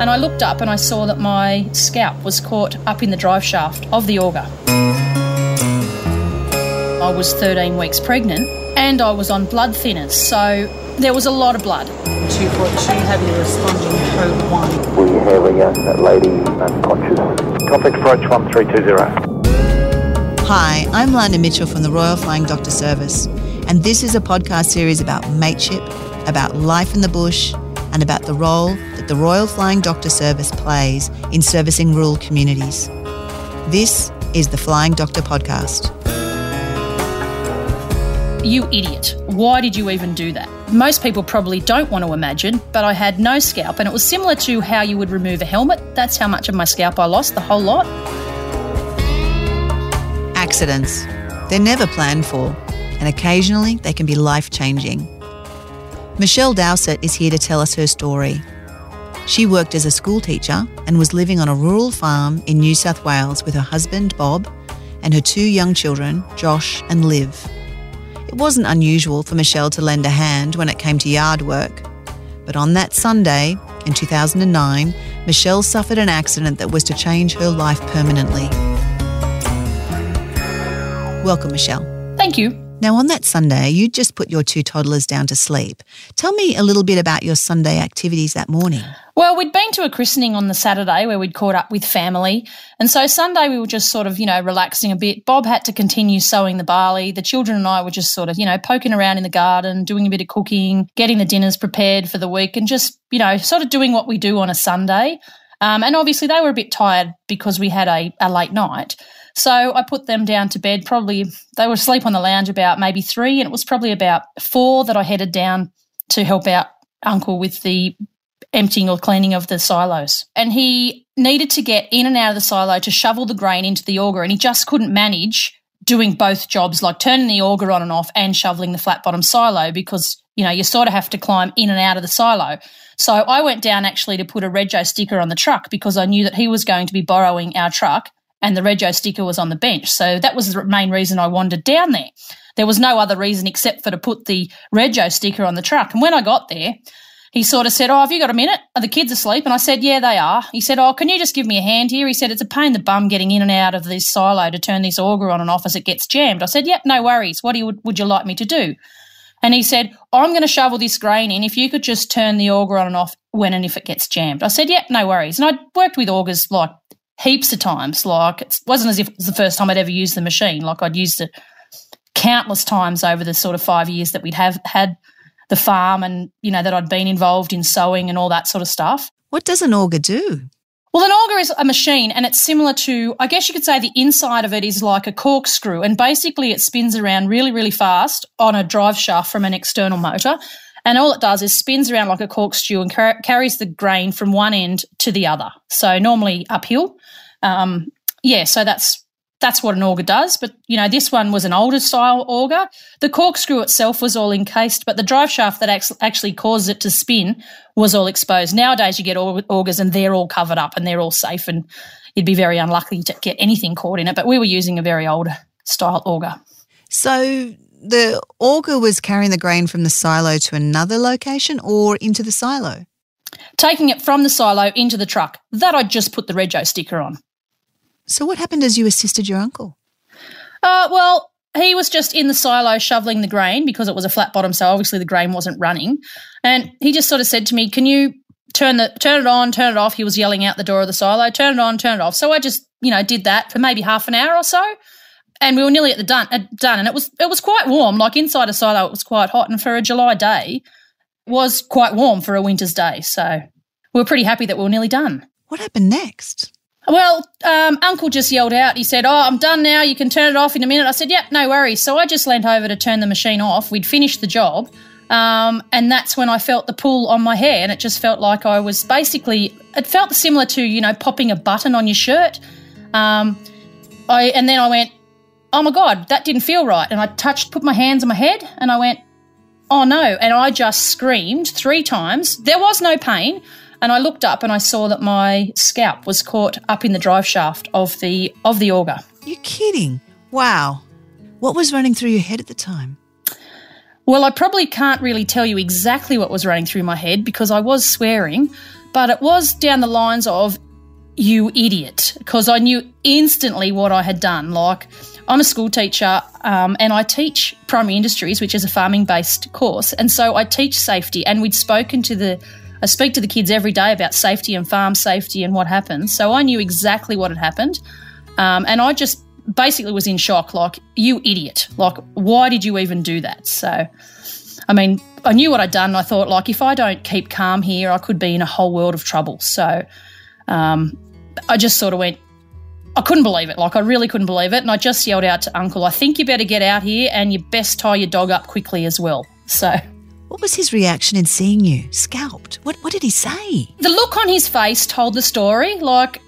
and I looked up and I saw that my scalp was caught up in the drive shaft of the auger. I was 13 weeks pregnant and I was on blood thinners, so there was a lot of blood. 242, have you responding code 1? We have a young lady unconscious. Complex approach 1320. Hi, I'm Lana Mitchell from the Royal Flying Doctor Service, and this is a podcast series about mateship, about life in the bush, and about the role that the Royal Flying Doctor Service plays in servicing rural communities. This is the Flying Doctor Podcast. You idiot. Why did you even do that? Most people probably don't want to imagine, but I had no scalp, and it was similar to how you would remove a helmet. That's how much of my scalp I lost, the whole lot. Accidents. They're never planned for, and occasionally they can be life changing. Michelle Dowsett is here to tell us her story. She worked as a school teacher and was living on a rural farm in New South Wales with her husband, Bob, and her two young children, Josh and Liv. It wasn't unusual for Michelle to lend a hand when it came to yard work. But on that Sunday, in 2009, Michelle suffered an accident that was to change her life permanently. Welcome, Michelle. Thank you. Now, on that Sunday, you just put your two toddlers down to sleep. Tell me a little bit about your Sunday activities that morning. Well, we'd been to a christening on the Saturday where we'd caught up with family. And so Sunday we were just sort of, you know, relaxing a bit. Bob had to continue sowing the barley. The children and I were just sort of, you know, poking around in the garden, doing a bit of cooking, getting the dinners prepared for the week and just, you know, sort of doing what we do on a Sunday. Um, and obviously they were a bit tired because we had a, a late night. So I put them down to bed. Probably they were asleep on the lounge about maybe three, and it was probably about four that I headed down to help out Uncle with the emptying or cleaning of the silos. And he needed to get in and out of the silo to shovel the grain into the auger, and he just couldn't manage doing both jobs, like turning the auger on and off and shoveling the flat bottom silo because, you know, you sort of have to climb in and out of the silo. So I went down actually to put a Rego sticker on the truck because I knew that he was going to be borrowing our truck and the Rego sticker was on the bench. So that was the main reason I wandered down there. There was no other reason except for to put the Rego sticker on the truck. And when I got there, he sort of said, Oh, have you got a minute? Are the kids asleep? And I said, Yeah, they are. He said, Oh, can you just give me a hand here? He said, It's a pain in the bum getting in and out of this silo to turn this auger on and off as it gets jammed. I said, Yep, no worries. What you, would you like me to do? And he said, I'm going to shovel this grain in. If you could just turn the auger on and off when and if it gets jammed. I said, Yep, no worries. And I'd worked with augers like heaps of times. Like it wasn't as if it was the first time I'd ever used the machine. Like I'd used it countless times over the sort of five years that we'd have had the farm and, you know, that I'd been involved in sowing and all that sort of stuff. What does an auger do? Well, an auger is a machine and it's similar to, I guess you could say the inside of it is like a corkscrew and basically it spins around really, really fast on a drive shaft from an external motor. And all it does is spins around like a corkscrew and car- carries the grain from one end to the other. So normally uphill. Um, yeah, so that's that's what an auger does. But you know, this one was an older style auger. The corkscrew itself was all encased, but the drive shaft that actually caused it to spin was all exposed. Nowadays, you get augers and they're all covered up and they're all safe, and you'd be very unlucky to get anything caught in it. But we were using a very old style auger. So the auger was carrying the grain from the silo to another location or into the silo? Taking it from the silo into the truck. That I'd just put the Rego sticker on. So, what happened as you assisted your uncle? Uh, well, he was just in the silo shoveling the grain because it was a flat bottom, so obviously the grain wasn't running. And he just sort of said to me, "Can you turn the turn it on, turn it off?" He was yelling out the door of the silo, "Turn it on, turn it off." So I just, you know, did that for maybe half an hour or so, and we were nearly at the done. At done, and it was it was quite warm. Like inside a silo, it was quite hot, and for a July day, was quite warm for a winter's day. So we were pretty happy that we were nearly done. What happened next? Well, um, Uncle just yelled out. He said, Oh, I'm done now. You can turn it off in a minute. I said, Yep, no worries. So I just leant over to turn the machine off. We'd finished the job. Um, and that's when I felt the pull on my hair. And it just felt like I was basically, it felt similar to, you know, popping a button on your shirt. Um, I, and then I went, Oh my God, that didn't feel right. And I touched, put my hands on my head and I went, Oh no. And I just screamed three times. There was no pain. And I looked up and I saw that my scalp was caught up in the drive shaft of the of the auger. You're kidding. Wow. What was running through your head at the time? Well, I probably can't really tell you exactly what was running through my head because I was swearing, but it was down the lines of, you idiot, because I knew instantly what I had done. Like, I'm a school teacher um, and I teach primary industries, which is a farming based course. And so I teach safety, and we'd spoken to the I speak to the kids every day about safety and farm safety and what happens. So I knew exactly what had happened. Um, and I just basically was in shock like, you idiot. Like, why did you even do that? So, I mean, I knew what I'd done. I thought, like, if I don't keep calm here, I could be in a whole world of trouble. So um, I just sort of went, I couldn't believe it. Like, I really couldn't believe it. And I just yelled out to Uncle, I think you better get out here and you best tie your dog up quickly as well. So. What was his reaction in seeing you scalped? What, what did he say? The look on his face told the story. Like,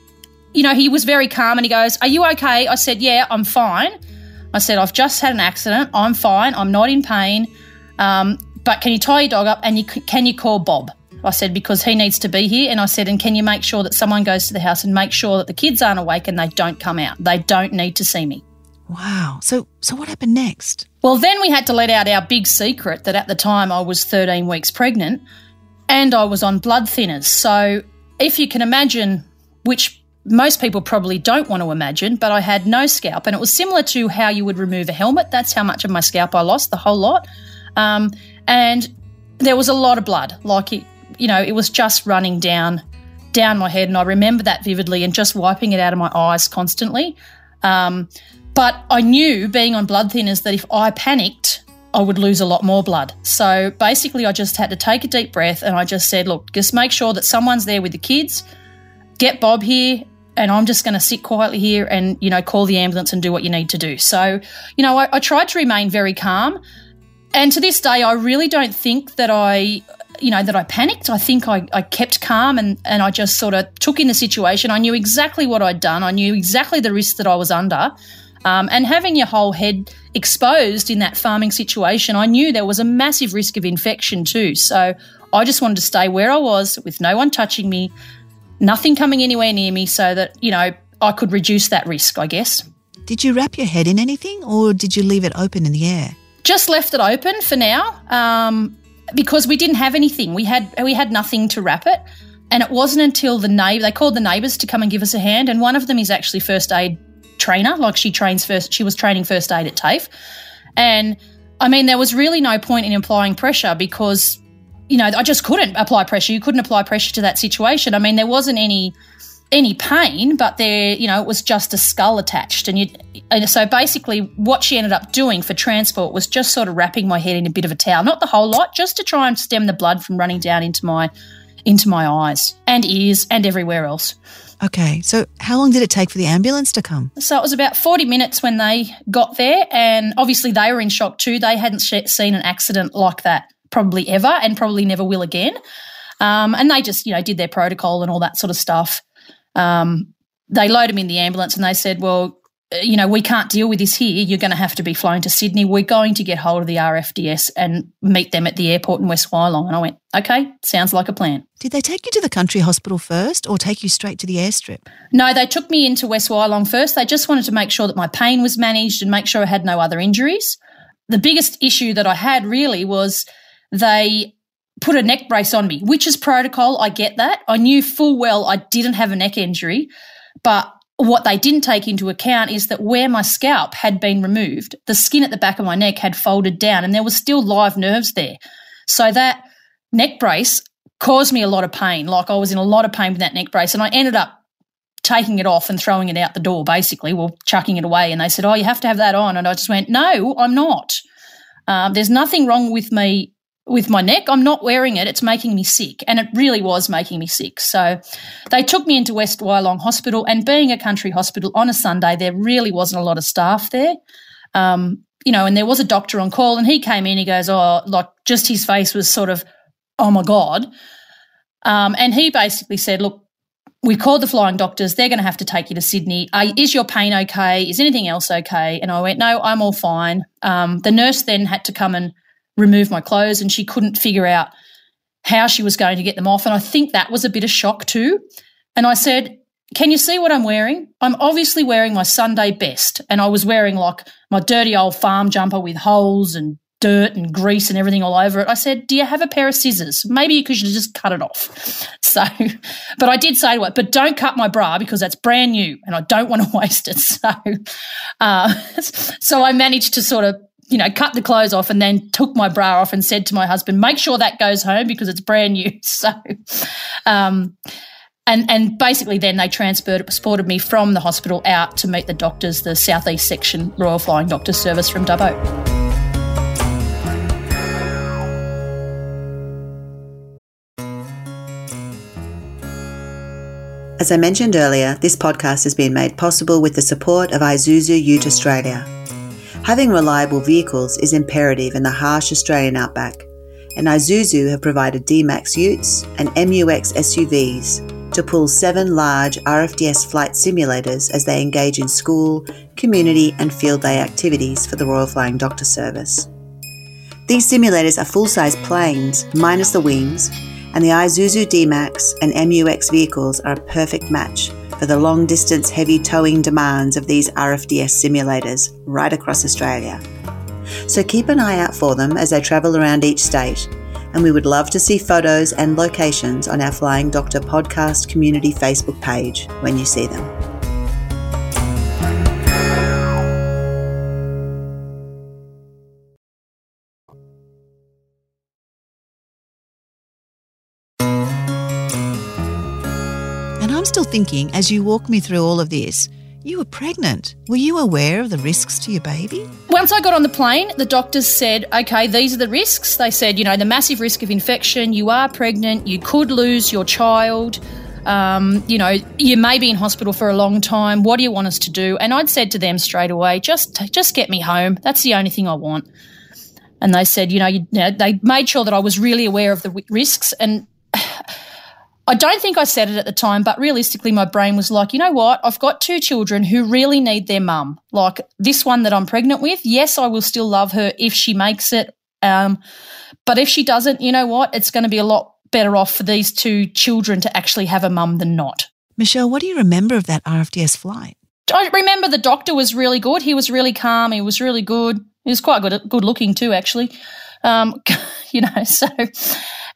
you know, he was very calm and he goes, Are you okay? I said, Yeah, I'm fine. I said, I've just had an accident. I'm fine. I'm not in pain. Um, but can you tie your dog up and you, can you call Bob? I said, because he needs to be here. And I said, and can you make sure that someone goes to the house and make sure that the kids aren't awake and they don't come out? They don't need to see me. Wow. So, so what happened next? Well, then we had to let out our big secret that at the time I was 13 weeks pregnant and I was on blood thinners. So, if you can imagine, which most people probably don't want to imagine, but I had no scalp, and it was similar to how you would remove a helmet. That's how much of my scalp I lost, the whole lot. Um, and there was a lot of blood, like it, you know, it was just running down down my head, and I remember that vividly, and just wiping it out of my eyes constantly. Um, but I knew, being on blood thinners, that if I panicked, I would lose a lot more blood. So basically, I just had to take a deep breath and I just said, look, just make sure that someone's there with the kids, get Bob here, and I'm just going to sit quietly here and, you know, call the ambulance and do what you need to do. So, you know, I, I tried to remain very calm. And to this day, I really don't think that I, you know, that I panicked. I think I, I kept calm and, and I just sort of took in the situation. I knew exactly what I'd done. I knew exactly the risk that I was under. Um, and having your whole head exposed in that farming situation, I knew there was a massive risk of infection too. So I just wanted to stay where I was with no one touching me, nothing coming anywhere near me, so that, you know, I could reduce that risk, I guess. Did you wrap your head in anything or did you leave it open in the air? Just left it open for now um, because we didn't have anything. We had we had nothing to wrap it. And it wasn't until the neighbor they called the neighbours to come and give us a hand. And one of them is actually first aid trainer. Like she trains first, she was training first aid at TAFE. And I mean, there was really no point in applying pressure because, you know, I just couldn't apply pressure. You couldn't apply pressure to that situation. I mean, there wasn't any any pain, but there, you know, it was just a skull attached. And you, and so basically, what she ended up doing for transport was just sort of wrapping my head in a bit of a towel, not the whole lot, just to try and stem the blood from running down into my into my eyes and ears and everywhere else. Okay, so how long did it take for the ambulance to come? So it was about 40 minutes when they got there, and obviously they were in shock too. They hadn't seen an accident like that probably ever and probably never will again. Um, and they just, you know, did their protocol and all that sort of stuff. Um, they loaded him in the ambulance and they said, well, you know, we can't deal with this here. You're going to have to be flown to Sydney. We're going to get hold of the RFDS and meet them at the airport in West Wyalong. And I went, okay, sounds like a plan. Did they take you to the country hospital first or take you straight to the airstrip? No, they took me into West Wyalong first. They just wanted to make sure that my pain was managed and make sure I had no other injuries. The biggest issue that I had really was they put a neck brace on me, which is protocol. I get that. I knew full well I didn't have a neck injury, but what they didn't take into account is that where my scalp had been removed, the skin at the back of my neck had folded down and there was still live nerves there. So that neck brace caused me a lot of pain. Like I was in a lot of pain with that neck brace and I ended up taking it off and throwing it out the door, basically, well, chucking it away. And they said, Oh, you have to have that on. And I just went, No, I'm not. Um, there's nothing wrong with me with my neck. I'm not wearing it. It's making me sick. And it really was making me sick. So they took me into West Wyalong Hospital. And being a country hospital on a Sunday, there really wasn't a lot of staff there. Um, you know, and there was a doctor on call and he came in, he goes, Oh, like just his face was sort of, Oh my God. Um, and he basically said, Look, we called the flying doctors. They're going to have to take you to Sydney. Is your pain okay? Is anything else okay? And I went, No, I'm all fine. Um, the nurse then had to come and remove my clothes and she couldn't figure out how she was going to get them off. And I think that was a bit of shock too. And I said, Can you see what I'm wearing? I'm obviously wearing my Sunday best. And I was wearing like my dirty old farm jumper with holes and dirt and grease and everything all over it. I said, Do you have a pair of scissors? Maybe you could just cut it off. So, but I did say to it, but don't cut my bra because that's brand new and I don't want to waste it. So, uh, so I managed to sort of you know, cut the clothes off and then took my bra off and said to my husband, make sure that goes home because it's brand new. So, um, and and basically then they transported me from the hospital out to meet the doctors, the southeast section Royal Flying Doctor Service from Dubbo. As I mentioned earlier, this podcast has been made possible with the support of Isuzu Ute Australia. Having reliable vehicles is imperative in the harsh Australian outback, and Isuzu have provided D-Max utes and MUX SUVs to pull seven large RFDS flight simulators as they engage in school, community, and field day activities for the Royal Flying Doctor Service. These simulators are full size planes, minus the wings, and the Isuzu D-Max and MUX vehicles are a perfect match for the long distance heavy towing demands of these RFDS simulators right across Australia. So keep an eye out for them as they travel around each state, and we would love to see photos and locations on our Flying Doctor podcast community Facebook page when you see them. Thinking, as you walk me through all of this, you were pregnant. Were you aware of the risks to your baby? Once I got on the plane, the doctors said, okay, these are the risks. They said, you know, the massive risk of infection, you are pregnant, you could lose your child. Um, you know, you may be in hospital for a long time. What do you want us to do? And I'd said to them straight away, just just get me home. That's the only thing I want. And they said, you know, you, they made sure that I was really aware of the risks. And I don't think I said it at the time, but realistically, my brain was like, you know what? I've got two children who really need their mum. Like this one that I'm pregnant with. Yes, I will still love her if she makes it. Um, but if she doesn't, you know what? It's going to be a lot better off for these two children to actually have a mum than not. Michelle, what do you remember of that RFDS flight? I remember the doctor was really good. He was really calm. He was really good. He was quite good, good looking too, actually. Um, you know, so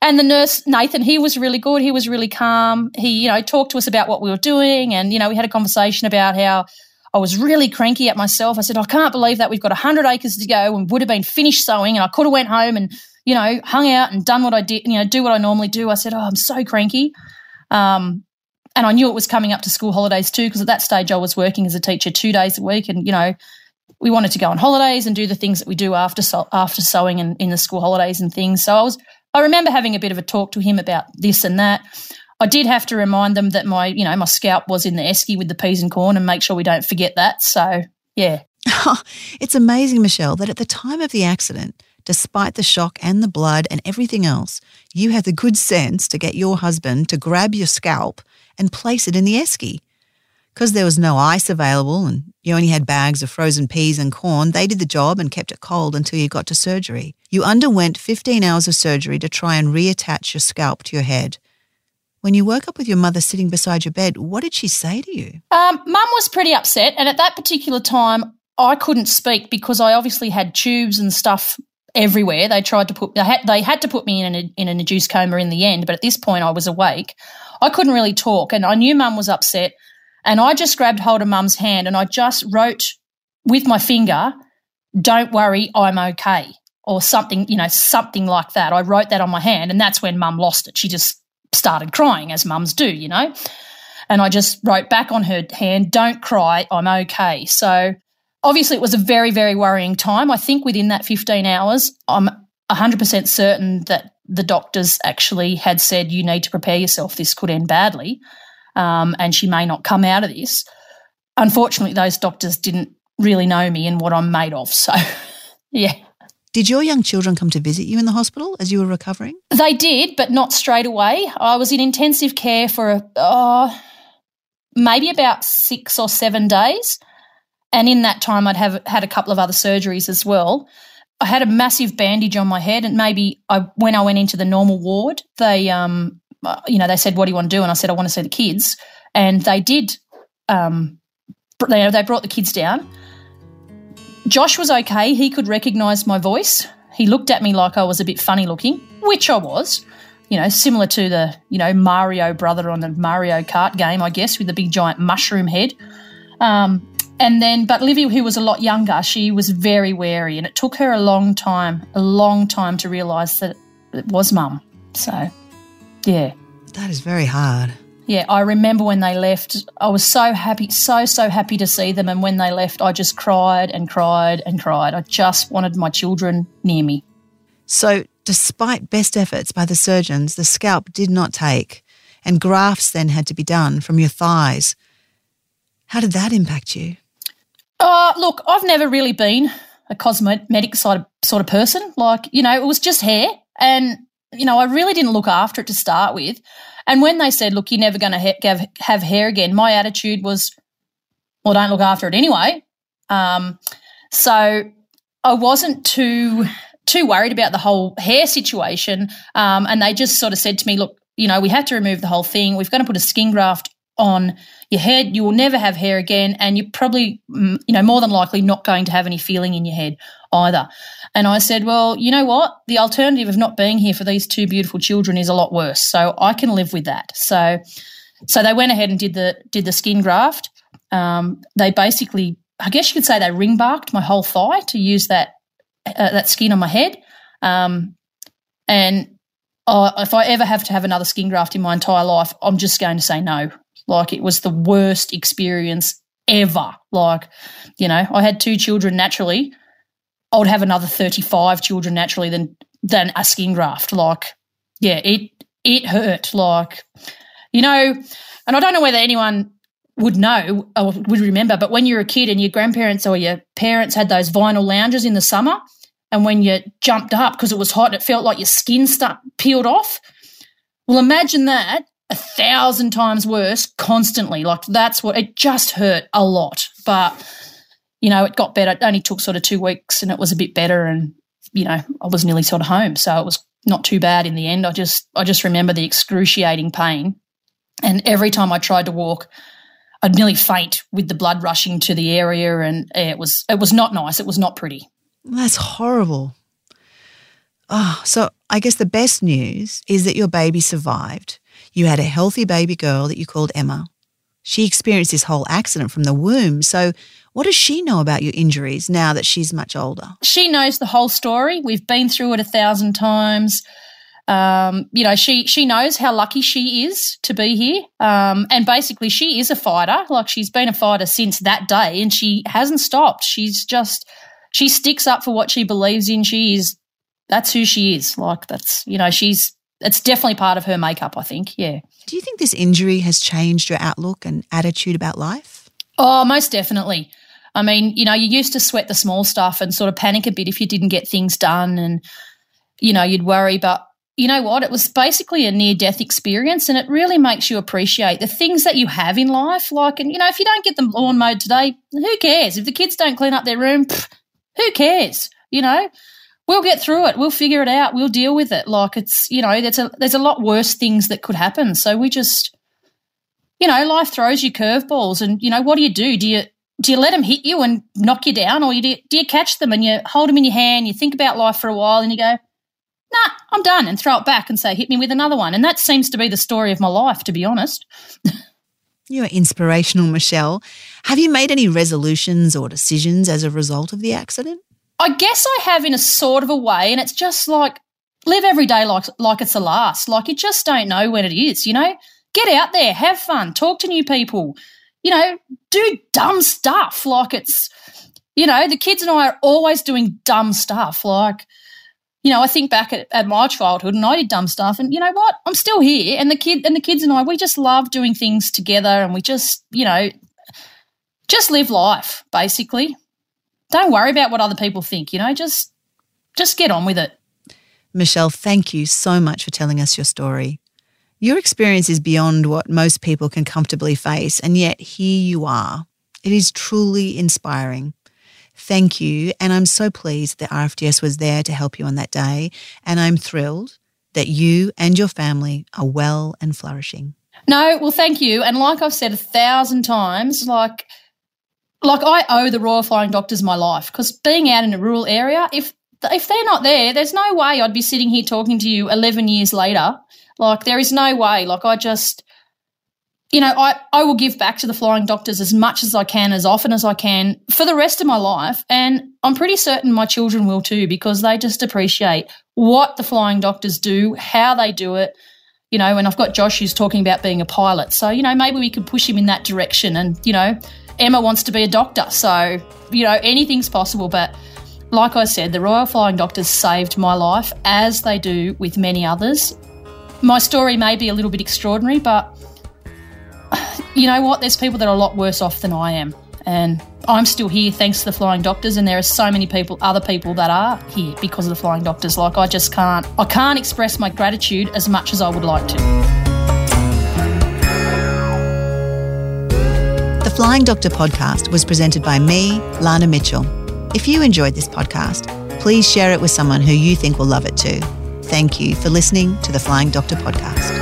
and the nurse, Nathan, he was really good. He was really calm. He, you know, talked to us about what we were doing. And, you know, we had a conversation about how I was really cranky at myself. I said, I can't believe that we've got 100 acres to go and would have been finished sowing. And I could have went home and, you know, hung out and done what I did, you know, do what I normally do. I said, oh, I'm so cranky. Um, and I knew it was coming up to school holidays too, because at that stage I was working as a teacher two days a week. And, you know, we wanted to go on holidays and do the things that we do after so- after sowing and in the school holidays and things. So I was I remember having a bit of a talk to him about this and that. I did have to remind them that my, you know, my scalp was in the esky with the peas and corn and make sure we don't forget that. So, yeah. it's amazing, Michelle, that at the time of the accident, despite the shock and the blood and everything else, you had the good sense to get your husband to grab your scalp and place it in the esky. Because there was no ice available and you only had bags of frozen peas and corn, they did the job and kept it cold until you got to surgery. You underwent 15 hours of surgery to try and reattach your scalp to your head. When you woke up with your mother sitting beside your bed, what did she say to you? Um, Mum was pretty upset, and at that particular time, I couldn't speak because I obviously had tubes and stuff everywhere. They tried to put they had, they had to put me in an, in an induced coma in the end, but at this point, I was awake. I couldn't really talk, and I knew Mum was upset. And I just grabbed hold of mum's hand and I just wrote with my finger, don't worry, I'm okay. Or something, you know, something like that. I wrote that on my hand and that's when mum lost it. She just started crying as mums do, you know. And I just wrote back on her hand, don't cry, I'm okay. So obviously it was a very, very worrying time. I think within that 15 hours, I'm 100% certain that the doctors actually had said, you need to prepare yourself, this could end badly um, and she may not come out of this. Unfortunately, those doctors didn't really know me and what I'm made of. So, yeah. Did your young children come to visit you in the hospital as you were recovering? They did, but not straight away. I was in intensive care for a, uh, maybe about six or seven days. And in that time, I'd have had a couple of other surgeries as well. I had a massive bandage on my head, and maybe I, when I went into the normal ward, they um, you know, they said, "What do you want to do?" And I said, "I want to see the kids." And they did. Um, they, they brought the kids down. Josh was okay. He could recognise my voice. He looked at me like I was a bit funny looking, which I was. You know, similar to the, you know, Mario brother on the Mario Kart game, I guess, with the big giant mushroom head. Um, and then, but Livy, who was a lot younger, she was very wary, and it took her a long time, a long time to realise that it was mum. So, yeah. That is very hard. Yeah, I remember when they left, I was so happy, so, so happy to see them. And when they left, I just cried and cried and cried. I just wanted my children near me. So, despite best efforts by the surgeons, the scalp did not take, and grafts then had to be done from your thighs. How did that impact you? Uh, look, I've never really been a cosmetic side of, sort of person. Like, you know, it was just hair. And, you know, I really didn't look after it to start with. And when they said, look, you're never going to ha- have hair again, my attitude was, well, don't look after it anyway. Um, so I wasn't too too worried about the whole hair situation. Um, and they just sort of said to me, look, you know, we have to remove the whole thing. We've got to put a skin graft on your head. You will never have hair again. And you're probably, mm, you know, more than likely not going to have any feeling in your head either. And I said, well, you know what? The alternative of not being here for these two beautiful children is a lot worse. So I can live with that. So, so they went ahead and did the did the skin graft. Um, they basically, I guess you could say, they ring barked my whole thigh to use that uh, that skin on my head. Um, and uh, if I ever have to have another skin graft in my entire life, I'm just going to say no. Like it was the worst experience ever. Like, you know, I had two children naturally I would have another 35 children naturally than than a skin graft. Like, yeah, it it hurt. Like, you know, and I don't know whether anyone would know or would remember, but when you're a kid and your grandparents or your parents had those vinyl lounges in the summer, and when you jumped up because it was hot, it felt like your skin start peeled off. Well, imagine that a thousand times worse constantly. Like that's what it just hurt a lot. But you know, it got better. It only took sort of two weeks and it was a bit better. And, you know, I was nearly sort of home. So it was not too bad in the end. I just, I just remember the excruciating pain. And every time I tried to walk, I'd nearly faint with the blood rushing to the area. And it was, it was not nice. It was not pretty. That's horrible. Oh, so I guess the best news is that your baby survived. You had a healthy baby girl that you called Emma. She experienced this whole accident from the womb. So, what does she know about your injuries now that she's much older? She knows the whole story. We've been through it a thousand times. Um, you know, she she knows how lucky she is to be here. Um, and basically, she is a fighter. Like she's been a fighter since that day, and she hasn't stopped. She's just she sticks up for what she believes in. She is that's who she is. Like that's you know she's it's definitely part of her makeup, I think. Yeah. Do you think this injury has changed your outlook and attitude about life? Oh, most definitely. I mean, you know, you used to sweat the small stuff and sort of panic a bit if you didn't get things done and, you know, you'd worry. But you know what? It was basically a near death experience and it really makes you appreciate the things that you have in life. Like, and, you know, if you don't get the lawn mowed today, who cares? If the kids don't clean up their room, pff, who cares? You know? We'll get through it. We'll figure it out. We'll deal with it. Like it's, you know, there's a there's a lot worse things that could happen. So we just, you know, life throws you curveballs, and you know, what do you do? Do you do you let them hit you and knock you down, or you do, do you catch them and you hold them in your hand? You think about life for a while, and you go, "Nah, I'm done," and throw it back and say, "Hit me with another one." And that seems to be the story of my life, to be honest. You're inspirational, Michelle. Have you made any resolutions or decisions as a result of the accident? I guess I have in a sort of a way, and it's just like live every day like like it's the last. Like you just don't know when it is, you know? Get out there, have fun, talk to new people, you know, do dumb stuff. Like it's you know, the kids and I are always doing dumb stuff. Like, you know, I think back at, at my childhood and I did dumb stuff and you know what? I'm still here and the kid and the kids and I, we just love doing things together and we just, you know, just live life, basically don't worry about what other people think, you know, just just get on with it. Michelle, thank you so much for telling us your story. Your experience is beyond what most people can comfortably face, and yet here you are. It is truly inspiring. Thank you, and I'm so pleased that RFDS was there to help you on that day, and I'm thrilled that you and your family are well and flourishing. No, well, thank you. And like I've said a thousand times, like like I owe the Royal Flying Doctors my life because being out in a rural area, if if they're not there, there's no way I'd be sitting here talking to you 11 years later. Like, there is no way. Like, I just, you know, I, I will give back to the flying doctors as much as I can, as often as I can for the rest of my life. And I'm pretty certain my children will too, because they just appreciate what the flying doctors do, how they do it. You know, and I've got Josh who's talking about being a pilot. So, you know, maybe we could push him in that direction. And, you know, Emma wants to be a doctor. So, you know, anything's possible. But like I said, the Royal Flying Doctors saved my life, as they do with many others. My story may be a little bit extraordinary, but you know what? There's people that are a lot worse off than I am. And I'm still here thanks to the Flying Doctors, and there are so many people, other people that are here because of the Flying Doctors. Like I just can't, I can't express my gratitude as much as I would like to. Flying Doctor podcast was presented by me, Lana Mitchell. If you enjoyed this podcast, please share it with someone who you think will love it too. Thank you for listening to the Flying Doctor podcast.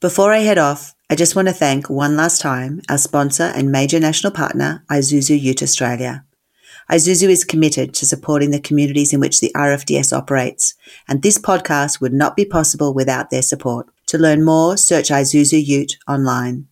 Before I head off, I just want to thank one last time our sponsor and major national partner, Isuzu Ute Australia. Isuzu is committed to supporting the communities in which the RFDS operates, and this podcast would not be possible without their support. To learn more, search Isuzu Ute online.